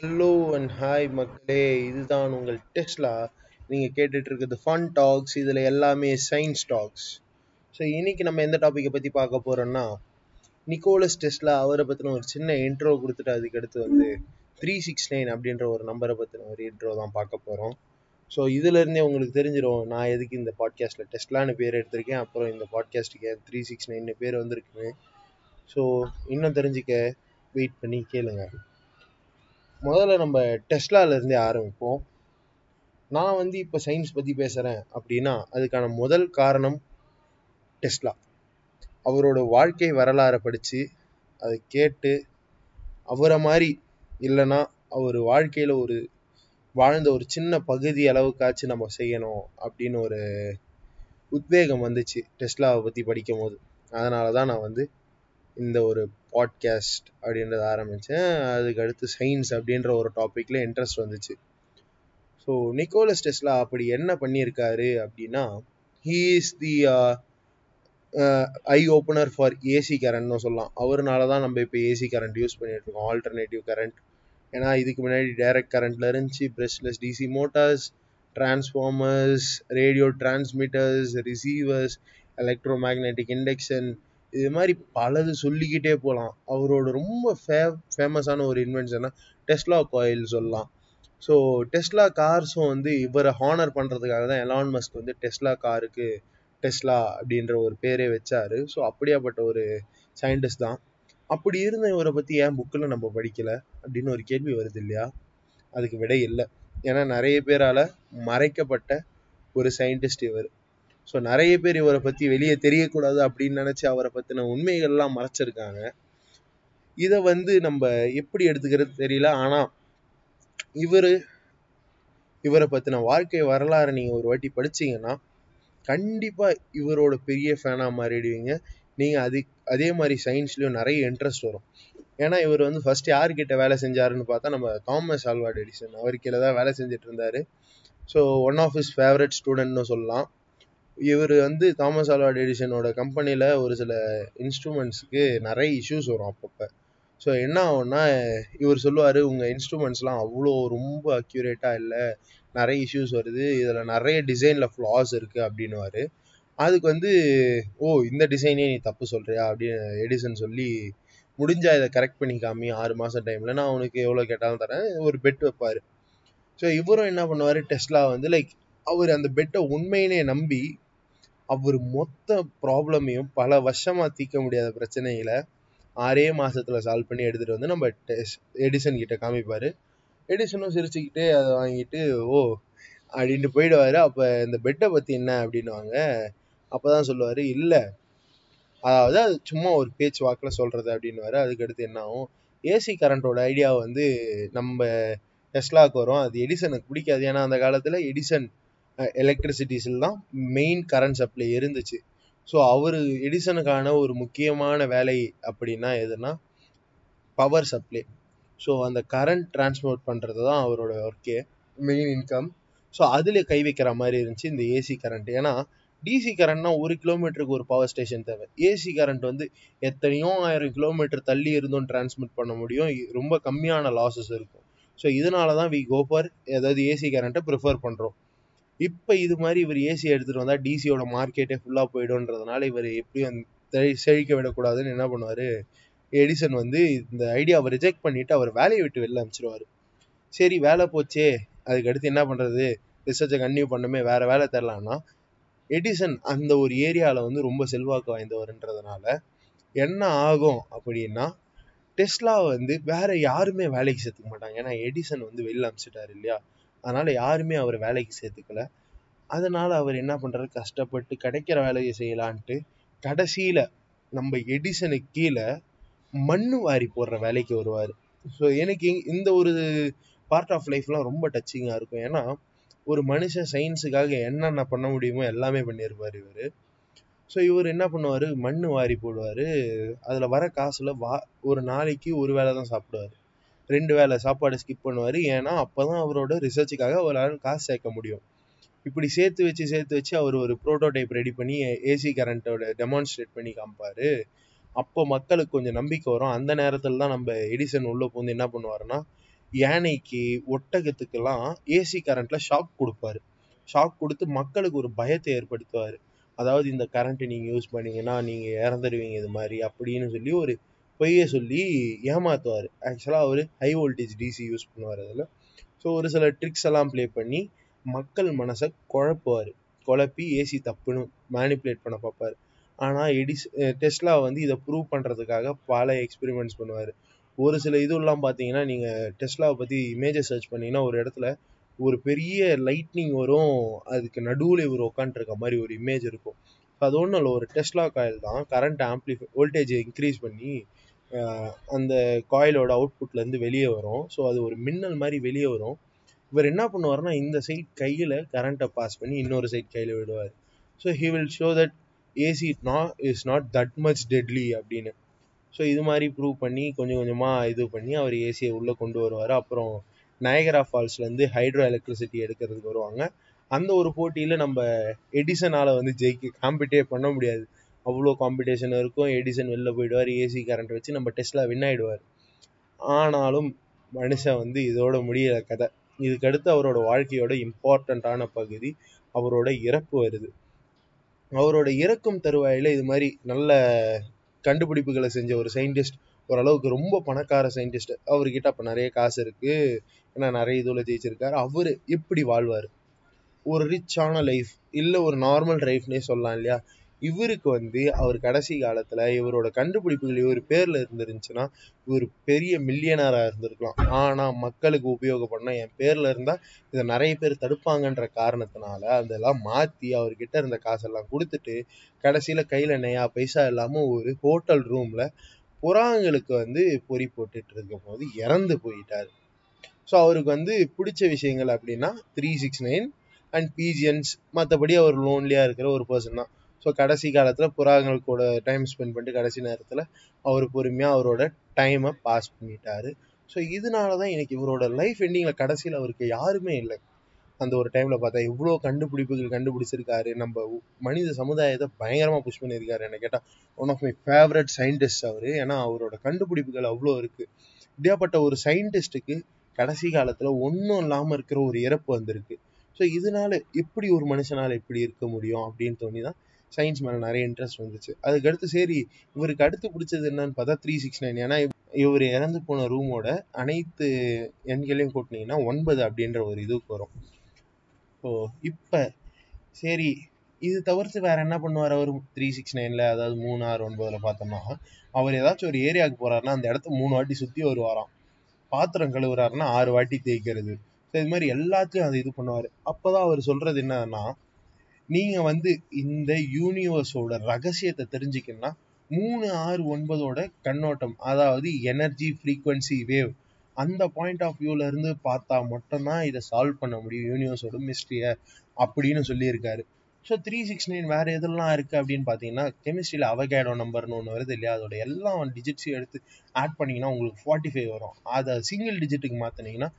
Hello and hi மக்களே இதுதான் உங்கள் டெஸ்லா நீங்கள் கேட்டுட்டு இருக்கிறது ஃபன் டாக்ஸ் இதில் எல்லாமே சயின்ஸ் டாக்ஸ் ஸோ இன்னைக்கு நம்ம எந்த டாப்பிக்கை பற்றி பார்க்க போகிறோம்னா நிக்கோலஸ் டெஸ்லா அவரை பற்றின ஒரு சின்ன இன்ட்ரோ கொடுத்துட்டு அதுக்கு அடுத்து வந்து த்ரீ சிக்ஸ் நைன் அப்படின்ற ஒரு நம்பரை பற்றின ஒரு இன்ட்ரோ தான் பார்க்க போகிறோம் ஸோ இதுலேருந்தே உங்களுக்கு தெரிஞ்சிடும் நான் எதுக்கு இந்த பாட்காஸ்ட்டில் டெஸ்லான்னு பேர் எடுத்திருக்கேன் அப்புறம் இந்த பாட்காஸ்ட்டுக்கு த்ரீ சிக்ஸ் நைன் பேர் வந்திருக்குன்னு. ஸோ இன்னும் தெரிஞ்சுக்க வெயிட் பண்ணி கேளுங்க. முதல்ல நம்ம டெஸ்லால இருந்தே ஆரம்பிப்போம். நான் வந்து இப்போ சயின்ஸ் பற்றி பேசுகிறேன் அப்படின்னா அதுக்கான முதல் காரணம் டெஸ்லா. அவரோட வாழ்க்கை வரலாறை படித்து அதை கேட்டு அவரை மாதிரி இல்லைன்னா அவர் வாழ்க்கையில் ஒரு வாழ்ந்த ஒரு சின்ன பகுதி அளவுக்காச்சும் நம்ம செய்யணும் அப்படின்னு ஒரு உத்வேகம் வந்துச்சு டெஸ்லாவை பற்றி படிக்கும் போது அதனால தான் நான் வந்து இந்த ஒரு பாட்காஸ்ட் அப்படின்றத ஆரம்பித்தேன் அதுக்கு அடுத்து சயின்ஸ் அப்படின்ற ஒரு டாப்பிக்கில் இன்ட்ரெஸ்ட் வந்துச்சு. ஸோ நிக்கோலஸ் டெஸ்லா அப்படி என்ன பண்ணியிருக்காரு அப்படின்னா he is the eye opener for AC கரண்ட்னு சொல்லலாம். அவர்னால தான் நம்ம இப்போ ஏசி கரண்ட் யூஸ் பண்ணிட்டு இருக்கோம். ஆல்டர்னேட்டிவ் கரண்ட் ஏன்னா இதுக்கு முன்னாடி டைரக்ட் கரண்ட்ல இருந்துச்சு. Brushless DC motors transformers radio transmitters receivers electro magnetic induction இது மாதிரி பலது சொல்லிக்கிட்டே போகலாம் அவரோட ரொம்ப ஃபே ஃபேமஸான ஒரு இன்வென்ஷன்னா டெஸ்லா காயில் சொல்லலாம். ஸோ டெஸ்லா கார்ஸும் வந்து இவரை ஹானர் பண்ணுறதுக்காக தான் எலான் மஸ்க் வந்து டெஸ்லா காருக்கு டெஸ்லா அப்படின்ற ஒரு பேரே வச்சாரு. ஸோ அப்படியாப்பட்ட ஒரு சயின்டிஸ்ட் தான். அப்படி இருந்த இவரை பற்றி ஏன் புக்கில் நம்ம படிக்கலை? அப்படின்னு ஒரு கேள்வி வருது இல்லையா? அதுக்கு விடை இல்லை. ஏன்னா நிறைய பேரால் மறைக்கப்பட்ட ஒரு சயின்டிஸ்ட் இவர். ஸோ நிறைய பேர் இவரை பற்றி வெளியே தெரியக்கூடாது அப்படின்னு நினச்சி அவரை பற்றின உண்மைகள்லாம் மறைச்சிருக்காங்க. இதை வந்து நம்ம எப்படி எடுத்துக்கிறது தெரியல. ஆனால் இவர் இவரை பற்றின வாழ்க்கை வரலாறு நீங்கள் ஒரு வாட்டி படிச்சீங்கன்னா கண்டிப்பாக இவரோட பெரிய ஃபேனாக மாறிடுவீங்க. நீங்கள் அது அதே மாதிரி சயின்ஸ்லேயும் நிறைய இன்ட்ரெஸ்ட் வரும். ஏன்னா இவர் வந்து ஃபர்ஸ்ட் யார்கிட்ட வேலை செஞ்சாருன்னு பார்த்தா நம்ம தாமஸ் ஆல்வார்ட் எடிசன் அவர் கீழே தான் வேலை செஞ்சுட்டு இருந்தார். So one of his favourite ஸ்டூடெண்ட்னு சொல்லலாம். இவர் வந்து தாமஸ் ஆல்வார்ட் எடிசனோட கம்பெனியில் ஒரு சில இன்ஸ்ட்ருமெண்ட்ஸுக்கு நிறைய இஷ்யூஸ் வரும் அப்பப்போ. ஸோ என்ன ஆகும்னா இவர் சொல்லுவார் உங்கள் இன்ஸ்ட்ருமெண்ட்ஸ்லாம் அவ்வளோ ரொம்ப அக்யூரேட்டாக இல்லை. நிறைய இஷ்யூஸ் வருது. இதில் நிறைய டிசைனில் ஃப்ளாஸ் இருக்குது அப்படின்னுவார். அதுக்கு வந்து ஓ இந்த டிசைனே நீ தப்பு சொல்கிறியா அப்படின்னு எடிசன் சொல்லி முடிஞ்சால் இதை கரெக்ட் பண்ணி காமி ஆறு மாதம் டைமில் நான் அவனுக்கு எவ்வளோ கேட்டாலும் தரேன். ஒரு பெட் வைப்பார். ஸோ இவரும் என்ன பண்ணுவார் டெஸ்லா வந்து லைக் அவர் அந்த பெட்டை உண்மையினே நம்பி அவர் மொத்த ப்ராப்ளமையும் பல வருஷமாக தீர்க்க முடியாத பிரச்சனைகளை ஆறே மாசத்துல சால்வ் பண்ணி எடுத்துட்டு வந்து நம்ம எடிசன் கிட்ட காமிப்பாரு. எடிசனும் சிரிச்சுக்கிட்டே அதை வாங்கிட்டு ஓ அப்படின்ட்டு போயிடுவாரு. அப்ப இந்த பெட்டை பத்தி என்ன? அப்படின்னுவாங்க. அப்பதான் சொல்லுவாரு இல்ல. அதாவது அது சும்மா ஒரு பேச்சு வாக்குல சொல்றது அப்படின்னு அதுக்கு அடுத்து என்ன ஆகும்? ஏசி கரண்டோட ஐடியா வந்து நம்ம டெஸ்லாவுக்கு வரும். அது எடிசனுக்கு பிடிக்காது. ஏன்னா அந்த காலத்துல எடிசன் எலக்ட்ரிசிட்டிஸில் தான் மெயின் கரண்ட் சப்ளை இருந்துச்சு. ஸோ அவர் எடிசனுக்கான ஒரு முக்கியமான வேலை அப்படின்னா எதுனா பவர் சப்ளை ஸோ அந்த கரண்ட் டிரான்ஸ்போர்ட் பண்ணுறது தான் அவரோட ஒர்க்கே மெயின் இன்கம் ஸோ அதில் கை வைக்கிற மாதிரி இருந்துச்சு இந்த ஏசி கரண்ட் ஏன்னா டிசி கரண்ட்னா ஒரு கிலோமீட்டருக்கு ஒரு பவர் ஸ்டேஷன் தேவை. ஏசி கரண்ட் வந்து எத்தனையோ ஆயிரம் கிலோமீட்டர் தள்ளி இருந்தும் டிரான்ஸ்மிட் பண்ண முடியும். ரொம்ப கம்மியான லாஸஸ் இருக்கும். ஸோ இதனால தான் வி கோபர் ஏதாவது ஏசி கரண்ட்டை ப்ரிஃபர் பண்ணுறோம் இப்போ இது மாதிரி இவர் ஏசி எடுத்துகிட்டு வந்தால் டிசியோட மார்க்கெட்டே ஃபுல்லாக போயிடும்ன்றதுனால இவர் எப்படியும் செழிக்க விடக்கூடாதுன்னு என்ன பண்ணுவார்? எடிசன் வந்து இந்த ஐடியாவை ரிஜெக்ட் பண்ணிவிட்டு அவர் வேலையை விட்டு வெளில அனுப்பிச்சிருவார். சரி வேலை போச்சே. அதுக்கு அடுத்து என்ன பண்ணுறது ரிசர்ச்சை கன்டினியூ பண்ணுமே வேறு வேலை தரலான்னா எடிசன் அந்த ஒரு ஏரியாவில் வந்து ரொம்ப செல்வாக்கு வாய்ந்தவர்ன்றதுனால என்ன ஆகும் அப்படின்னா டெஸ்லா வந்து வேற யாருமே வேலைக்கு சேர்த்துக்க மாட்டாங்க. ஏன்னா எடிசன் வந்து வெளில அனுப்பிச்சிட்டாரு இல்லையா? அதனால் யாருமே அவர் வேலைக்கு சேர்த்துக்கல. அதனால் அவர் என்ன பண்ணுறாரு கஷ்டப்பட்டு கிடைக்கிற வேலையை செய்யலான்ட்டு கடைசியில் நம்ம எடிசனுக்கு கீழே மண்ணு வாரி போடுற வேலைக்கு வருவார். ஸோ எனக்கு இந்த ஒரு பார்ட் ஆஃப் லைஃப்லாம் ரொம்ப டச்சிங்காக இருக்கும். ஏன்னா ஒரு மனுஷன் சயின்ஸுக்காக என்னென்ன பண்ண முடியுமோ எல்லாமே பண்ணியிருப்பார் இவர். ஸோ இவர் என்ன பண்ணுவார்? மண் வாரி போடுவார். அதில் வர காசில் வா ஒரு நாளைக்கு ஒரு வேளை தான் சாப்பிடுவார். ரெண்டு வேளை சாப்பாடு ஸ்கிப் பண்ணுவார். ஏன்னா அப்போ தான் அவரோட ரிசர்ச்சுக்காக அவரால் காசு சேர்க்க முடியும். இப்படி சேர்த்து வச்சு சேர்த்து வச்சு அவர் ஒரு ப்ரோட்டோடைப் ரெடி பண்ணி ஏசி கரண்ட்டோட டெமான்ஸ்ட்ரேட் பண்ணி காமிப்பார். அப்போ மக்களுக்கு கொஞ்சம் நம்பிக்கை வரும். அந்த நேரத்தில் தான் நம்ம எடிசன் உள்ளே போந்து என்ன பண்ணுவாருன்னா யானைக்கு ஒட்டகத்துக்கெல்லாம் ஏசி கரண்ட்டில் ஷாக் கொடுப்பாரு. ஷாக் கொடுத்து மக்களுக்கு ஒரு பயத்தை ஏற்படுத்துவார். அதாவது இந்த கரண்ட்டை நீங்கள் யூஸ் பண்ணீங்கன்னா நீங்கள் இறந்துடுவீங்க இது மாதிரி அப்படின்னு சொல்லி ஒரு பொய்யை சொல்லி ஏமாத்துவார். ஆக்சுவலாக அவர் ஹை வோல்டேஜ் டிசி யூஸ் பண்ணுவார் அதில். ஸோ ஒரு சில ட்ரிக்ஸ் எல்லாம் ப்ளே பண்ணி மக்கள் மனசை குழப்புவார். குழப்பி ஏசி தப்புன்னு மேனிப்புலேட் பண்ண பார்ப்பார். ஆனால் எடிஸ் டெஸ்லா வந்து இதை ப்ரூவ் பண்ணுறதுக்காக பல எக்ஸ்பெரிமெண்ட்ஸ் பண்ணுவார். ஒரு சில இதுலாம் பார்த்தீங்கன்னா நீங்கள் டெஸ்லாவை பற்றி இமேஜை சர்ச் பண்ணிங்கன்னா ஒரு இடத்துல ஒரு பெரிய லைட்னிங் வரும். அதுக்கு நடுவில் இவர் உட்காந்துருக்க மாதிரி ஒரு இமேஜ் இருக்கும். அது ஒன்றும் இல்லை. ஒரு டெஸ்லா காயில் தான். கரண்ட் ஆம்ப்ளிஃபை வோல்டேஜை இன்க்ரீஸ் பண்ணி அந்த காயிலோட அவுட்புட்லேருந்து வெளியே வரும். ஸோ அது ஒரு மின்னல் மாதிரி வெளியே வரும். இவர் என்ன பண்ணுவார்னா இந்த சைட் கையில் கரண்ட்டை பாஸ் பண்ணி இன்னொரு சைட் கையில் விடுவார். So he will show that AC not is not that much deadly அப்படின்னு. ஸோ இது மாதிரி ப்ரூவ் பண்ணி கொஞ்சம் கொஞ்சமாக இது பண்ணி அவர் ஏசியை உள்ளே கொண்டு வருவார். அப்புறம் நயகரா ஃபால்ஸ்லேருந்து ஹைட்ரோ எலக்ட்ரிசிட்டி எடுக்கிறதுக்கு வருவாங்க. அந்த ஒரு போட்டியில் நம்ம எடிசனால் வந்து ஜெயிக்க காம்படிட்டே பண்ண முடியாது. அவ்வளோ காம்படிஷன் இருக்கும். எடிசன் வெளில போயிடுவார். ஏசி கரண்ட் வச்சு நம்ம டெஸ்ட்ல வின் ஆகிடுவார் ஆனாலும் மனுஷன் வந்து இதோட முடியல கதை. இதுக்கடுத்து அவரோட வாழ்க்கையோட இம்பார்ட்டண்ட்டான பகுதி அவரோட இறப்பு வருது. அவரோட இறக்கும் தருவாயில் இது மாதிரி நல்ல கண்டுபிடிப்புகளை செஞ்ச ஒரு சயின்டிஸ்ட் ஓரளவுக்கு ரொம்ப பணக்கார சயின்டிஸ்ட் அவர்கிட்ட அப்போ நிறைய காசு இருக்கு. ஏன்னா நிறைய இதில் ஜெயிச்சிருக்காரு. அவர் எப்படி வாழ்வார். ஒரு ரிச்சான லைஃப் இல்லை ஒரு நார்மல் லைஃப்னே சொல்லலாம் இல்லையா? இவருக்கு வந்து அவர் கடைசி காலத்துல இவரோட கண்டுபிடிப்புகள் இவர் பேர்ல இருந்துருந்துச்சுன்னா இவர் பெரிய மில்லியனரா இருந்திருக்கலாம். ஆனா மக்களுக்கு உபயோகப்படணும். என் பேர்ல இருந்தா இதை நிறைய பேர் தடுப்பாங்கன்ற காரணத்தினால அதெல்லாம் மாத்தி அவர்கிட்ட இருந்த காசெல்லாம் கொடுத்துட்டு கடைசியில கையில நெய்யா பைசா இல்லாம ஒரு ஹோட்டல் ரூம்ல புறாங்களுக்கு வந்து பொறி போட்டுட்டு இருக்கும் போது இறந்து போயிட்டாரு. ஸோ அவருக்கு வந்து பிடிச்ச விஷயங்கள் அப்படின்னா three six nine and pigeons மற்றபடி அவர் லோன்லியாக இருக்கிற ஒரு பர்சன் தான். ஸோ கடைசி காலத்தில் புறாங்கள் கூட டைம் ஸ்பெண்ட் பண்ணிட்டு கடைசி நேரத்தில் அவர் பொறுமையாக அவரோட டைமை பாஸ் பண்ணிட்டாரு. ஸோ இதனால தான் எனக்கு இவரோட லைஃப் எண்டிங்கில் கடைசியில் அவருக்கு யாருமே இல்லை. அந்த ஒரு டைமில் பார்த்தா இவ்வளோ கண்டுபிடிப்புகள் கண்டுபிடிச்சிருக்காரு. நம்ம மனித சமுதாயத்தை பயங்கரமாக புஷ் பண்ணியிருக்காரு. என்ன கேட்டால் one of my favourite scientist அவர். ஏன்னா அவரோட கண்டுபிடிப்புகள் அவ்வளோ இருக்குது இப்படியாப்பட்ட ஒரு சயின்டிஸ்ட்டுக்கு கடைசி காலத்தில் ஒன்றும் இல்லாமல் இருக்கிற ஒரு இறப்பு வந்திருக்கு. ஸோ இதனால எப்படி ஒரு மனுஷனால் எப்படி இருக்க முடியும் அப்படின்னு தோணி தான் சயின்ஸ் மேலே நிறைய இன்ட்ரெஸ்ட் வந்துச்சு. அதுக்கடுத்து சரி இவருக்கு அடுத்து பிடிச்சது என்னன்னு பார்த்தா த்ரீ சிக்ஸ் நைன் ஏன்னா இவர் இறந்து போன ரூமோட அனைத்து எண்களையும் கூட்டினீங்கன்னா ஒன்பது அப்படின்ற ஒரு இதுக்கு வரும். ஓ இப்போ சரி இது தவிர்த்து வேற என்ன பண்ணுவார் அவர் த்ரீ சிக்ஸ் நைன்ல அதாவது மூணு ஆறு ஒன்பதுல பார்த்தோம்னா அவர் ஏதாச்சும் ஒரு ஏரியாவுக்கு போறாருன்னா அந்த இடத்த மூணு வாட்டி சுத்தி வருவாராம். பாத்திரம் கழுவுறாருன்னா ஆறு வாட்டி தேய்க்கிறது. ஸோ இது மாதிரி எல்லாத்தையும் அதை இது பண்ணுவார். அப்போதான் அவர் சொல்றது என்னன்னா நீங்கள் வந்து இந்த யூனிவர்ஸோட ரகசியத்தை தெரிஞ்சுக்கணும்னா மூணு ஆறு ஒன்பதோட கண்ணோட்டம் அதாவது எனர்ஜி ஃப்ரீக்வன்சி வேவ் அந்த பாயிண்ட் ஆஃப் வியூவிலேருந்து பார்த்தா மட்டும்தான் இதை சால்வ் பண்ண முடியும் யூனிவர்ஸோட மிஸ்ட்ரியை அப்படின்னு சொல்லியிருக்காரு. ஸோ த்ரீ சிக்ஸ் நைன் வேறு எதெல்லாம் இருக்குது அப்படின்னு பார்த்தீங்கன்னா கெமிஸ்ட்ரியில் அவகேடோ நம்பர்னு ஒன்று வருது இல்லையா? அதோட எல்லா டிஜிட்ஸையும் எடுத்து ஆட் பண்ணிங்கன்னா உங்களுக்கு ஃபார்ட்டி ஃபைவ் வரும். அதை சிங்கிள் டிஜிட்டுக்கு மாற்றினீங்கன்னா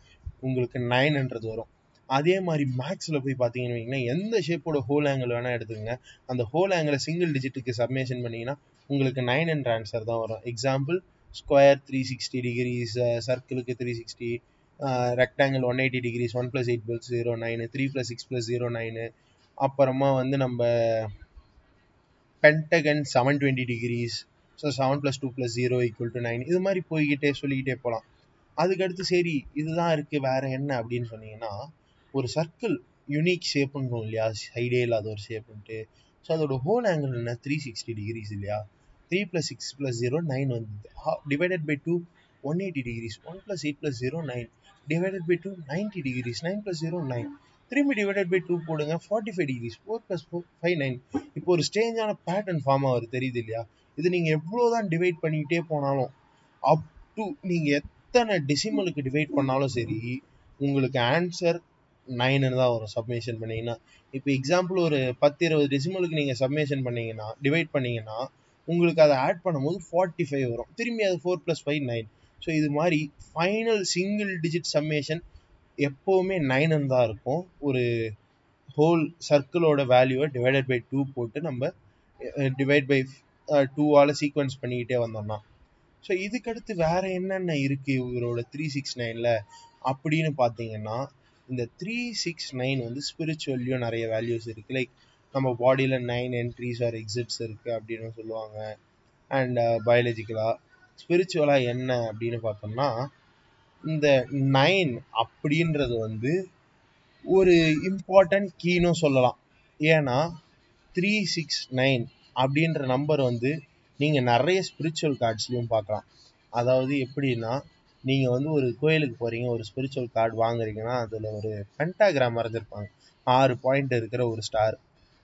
உங்களுக்கு நைன்ன்றது வரும். அதே மாதிரி மேக்ஸில் போய் பார்த்தீங்கன்னு வைங்கன்னா எந்த ஷேப்போட ஹோல் ஆங்கிள் வேணால் எடுத்துக்கங்க. அந்த ஹோல் ஆங்கிளை சிங்கிள் டிஜிட்டுக்கு சப்மேஷன் பண்ணிங்கன்னா உங்களுக்கு நைன் அண்ட் ஆன்சர் தான் வரும். Example square three sixty degrees சர்க்கிளுக்கு three sixty rectangle one eighty degrees one plus eight plus zero nine three plus six plus zero nine அப்புறமா வந்து நம்ம pentagon seven twenty degrees so seven plus two plus zero equal to nine இது மாதிரி போய்கிட்டே சொல்லிக்கிட்டே போகலாம் அதுக்கடுத்து சரி இதுதான் இருக்குது வேறு என்ன அப்படின்னு சொன்னீங்கன்னா ஒரு சர்க்கிள் யூனிக் ஷேப்புன்னு இல்லையா? சைடே இல்லாத ஒரு ஷேப்புன்ட்டு ஸோ அதோட ஹோல் ஆங்கிள் என்ன? த்ரீ சிக்ஸ்டி டிகிரிஸ் இல்லையா? Three plus six plus zero nine வந்து divided by two one eighty degrees one plus eight plus zero nine divided by two ninety degrees nine plus zero nine திரும்பி divided by two போடுங்க forty five degrees four plus four five nine இப்போ ஒரு ஸ்டேஞ்சான pattern form ஆகுது தெரியுது இல்லையா? இது நீங்கள் எவ்வளோ தான் டிவைட் பண்ணிக்கிட்டே போனாலும் அப் டு நீங்கள் எத்தனை டெசிமலுக்கு டிவைட் பண்ணாலும் சரி உங்களுக்கு ஆன்சர் நைனு தான் வரும் சப்மிஷன் பண்ணீங்கன்னா. இப்போ எக்ஸாம்பிள் ஒரு பத்து இருபது டெசிமலுக்கு நீங்கள் சப்மிஷன் பண்ணீங்கன்னா டிவைட் பண்ணீங்கன்னா உங்களுக்கு அதை ஆட் பண்ணும்போது ஃபார்ட்டி ஃபைவ் வரும். திரும்பி அது four plus five nine so இது மாதிரி ஃபைனல் சிங்கிள் டிஜிட் சம்மேஷன் எப்போவுமே நைன் தான் இருக்கும். ஒரு ஹோல் சர்க்கிளோட வேல்யூவை டிவைடட் பை டூ போட்டு நம்ம டிவைட் பை டூவால் சீக்வன்ஸ் பண்ணிக்கிட்டே வந்தோம்னா. ஸோ இதுக்கடுத்து வேறு என்னென்ன இருக்குது இவரோட த்ரீ சிக்ஸ் நைனில் அப்படின்னு பார்த்தீங்கன்னா இந்த த்ரீ சிக்ஸ் நைன் வந்து ஸ்பிரிச்சுவல்லையும் நிறைய வேல்யூஸ் இருக்கு. லைக் நம்ம பாடியில் நைன் என்ட்ரிஸ் ஆர் எக்ஸிட்ஸ் இருக்கு அப்படின்னு சொல்லுவாங்க. அண்ட் பயாலஜிக்கலாக ஸ்பிரிச்சுவலாக என்ன அப்படின்னு பார்த்தோம்னா இந்த நைன் அப்படின்றது வந்து ஒரு இம்பார்ட்டன்ட் கீனும் சொல்லலாம். ஏன்னா த்ரீ சிக்ஸ் நைன் அப்படின்ற நம்பர் வந்து நீங்கள் நிறைய ஸ்பிரிச்சுவல் கார்ட்ஸ்லையும் பார்க்கலாம். அதாவது எப்படின்னா நீங்கள் வந்து ஒரு கோயிலுக்கு போகிறீங்க ஒரு ஸ்பிரிச்சுவல் கார்டு வாங்குறீங்கன்னா அதில் ஒரு பென்டாகிராம் வரைஞ்சிருப்பாங்க. ஆறு பாயிண்ட் இருக்கிற ஒரு ஸ்டார்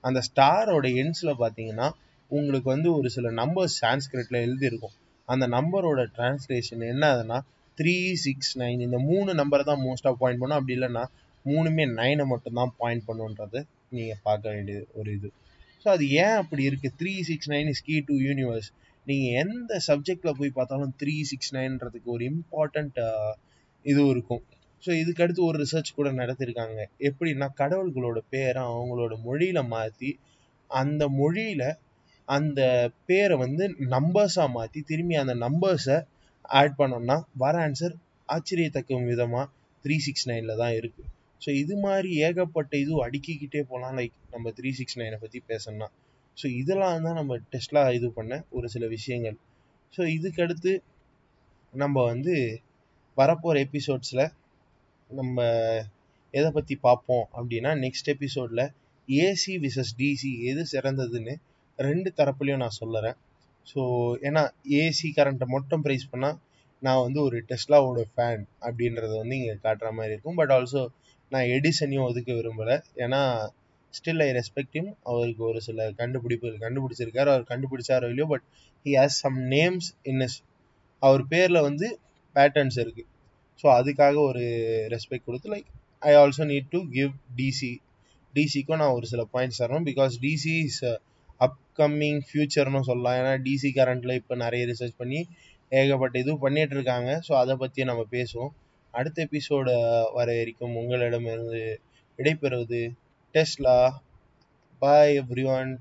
அந்த ஸ்டாரோட எண்ட்ஸில் பார்த்தீங்கன்னா உங்களுக்கு வந்து ஒரு சில நம்பர்ஸ் சான்ஸ்கிரிட்டில் எழுதியிருக்கும். அந்த நம்பரோட டிரான்ஸ்லேஷன் என்ன ஆகுதுன்னா த்ரீ சிக்ஸ் நைன் இந்த மூணு நம்பரை தான் மோஸ்ட்டாக பாயிண்ட் பண்ணும். அப்படி இல்லைன்னா மூணுமே நைனை மட்டும்தான் பாயிண்ட் பண்ணுன்றது நீங்கள் பார்க்க வேண்டியது ஒரு இது. ஸோ அது ஏன் அப்படி இருக்குது three six nine is key to universe நீங்கள் எந்த சப்ஜெக்டில் போய் பார்த்தாலும் த்ரீ சிக்ஸ் நைன்றதுக்கு ஒரு இம்பார்ட்டண்ட் இதுவும் இருக்கும். ஸோ இதுக்கு அடுத்து ஒரு ரிசர்ச் கூட நடத்திருக்காங்க. எப்படின்னா கடவுள்களோட பேரை அவங்களோட மொழியில் மாற்றி அந்த மொழியில் அந்த பேரை வந்து நம்பர்ஸாக மாற்றி திரும்பி அந்த நம்பர்ஸை ஆட் பண்ணோம்னா வர ஆன்சர் ஆச்சரியத்தக்கும் விதமாக த்ரீ சிக்ஸ் நைனில் தான் இருக்குது ஸோ இது மாதிரி ஏகப்பட்ட இதுவும் அடுக்கிக்கிட்டே போகலாம் லைக் நம்ம த்ரீ சிக்ஸ் நைனை பற்றி பேசணும்னா. ஸோ இதெல்லாம் தான் நம்ம டெஸ்ட்லாம் இது பண்ண ஒரு சில விஷயங்கள். ஸோ இதுக்கடுத்து நம்ம வந்து வரப்போகிற எபிசோட்ஸில் நம்ம எதை பற்றி பார்ப்போம் அப்படின்னா நெக்ஸ்ட் எபிசோடில் ஏசி விசஸ் டிசி எது சிறந்ததுன்னு ரெண்டு தரப்புலையும் நான் சொல்லுறேன். ஸோ ஏன்னா ஏசி கரண்ட்டை மட்டும் ப்ரைஸ் பண்ணால் நான் வந்து ஒரு டெஸ்லாவோட ஃபேன் அப்படின்றத வந்து இங்கே காட்டுற மாதிரி இருக்கும். பட் ஆல்சோ நான் எடிசனையும் ஒதுக்க விரும்பலை. ஏன்னா ஸ்டில் ஐ ரெஸ்பெக்ட் அவருக்கு ஒரு சில கண்டுபிடிப்பு கண்டுபிடிச்சிருக்காரு அவர் கண்டுபிடிச்சாரோ இல்லையோ but he has some names in அவர் பேரில் வந்து பேட்டர்ன்ஸ் இருக்குது ஸோ அதுக்காக ஒரு ரெஸ்பெக்ட் கொடுத்து like I also need to give DC டிசிக்கும் நான் ஒரு சில பாயிண்ட்ஸ் தரணும். பிகாஸ் டிசி இஸ் அப்கமிங் ஃபியூச்சர்னு சொல்லலாம். ஏன்னா டிசி கரண்ட்டில் இப்போ நிறைய ரிசர்ச் பண்ணி ஏகப்பட்ட இதுவும் பண்ணிகிட்டு இருக்காங்க ஸோ அதை பற்றி நம்ம பேசுவோம். அடுத்த எபிசோடு வர வரைக்கும் உங்களிடமிருந்து விடைபெறுவது டெஸ்லா பாய் எவ்ரி ஒன்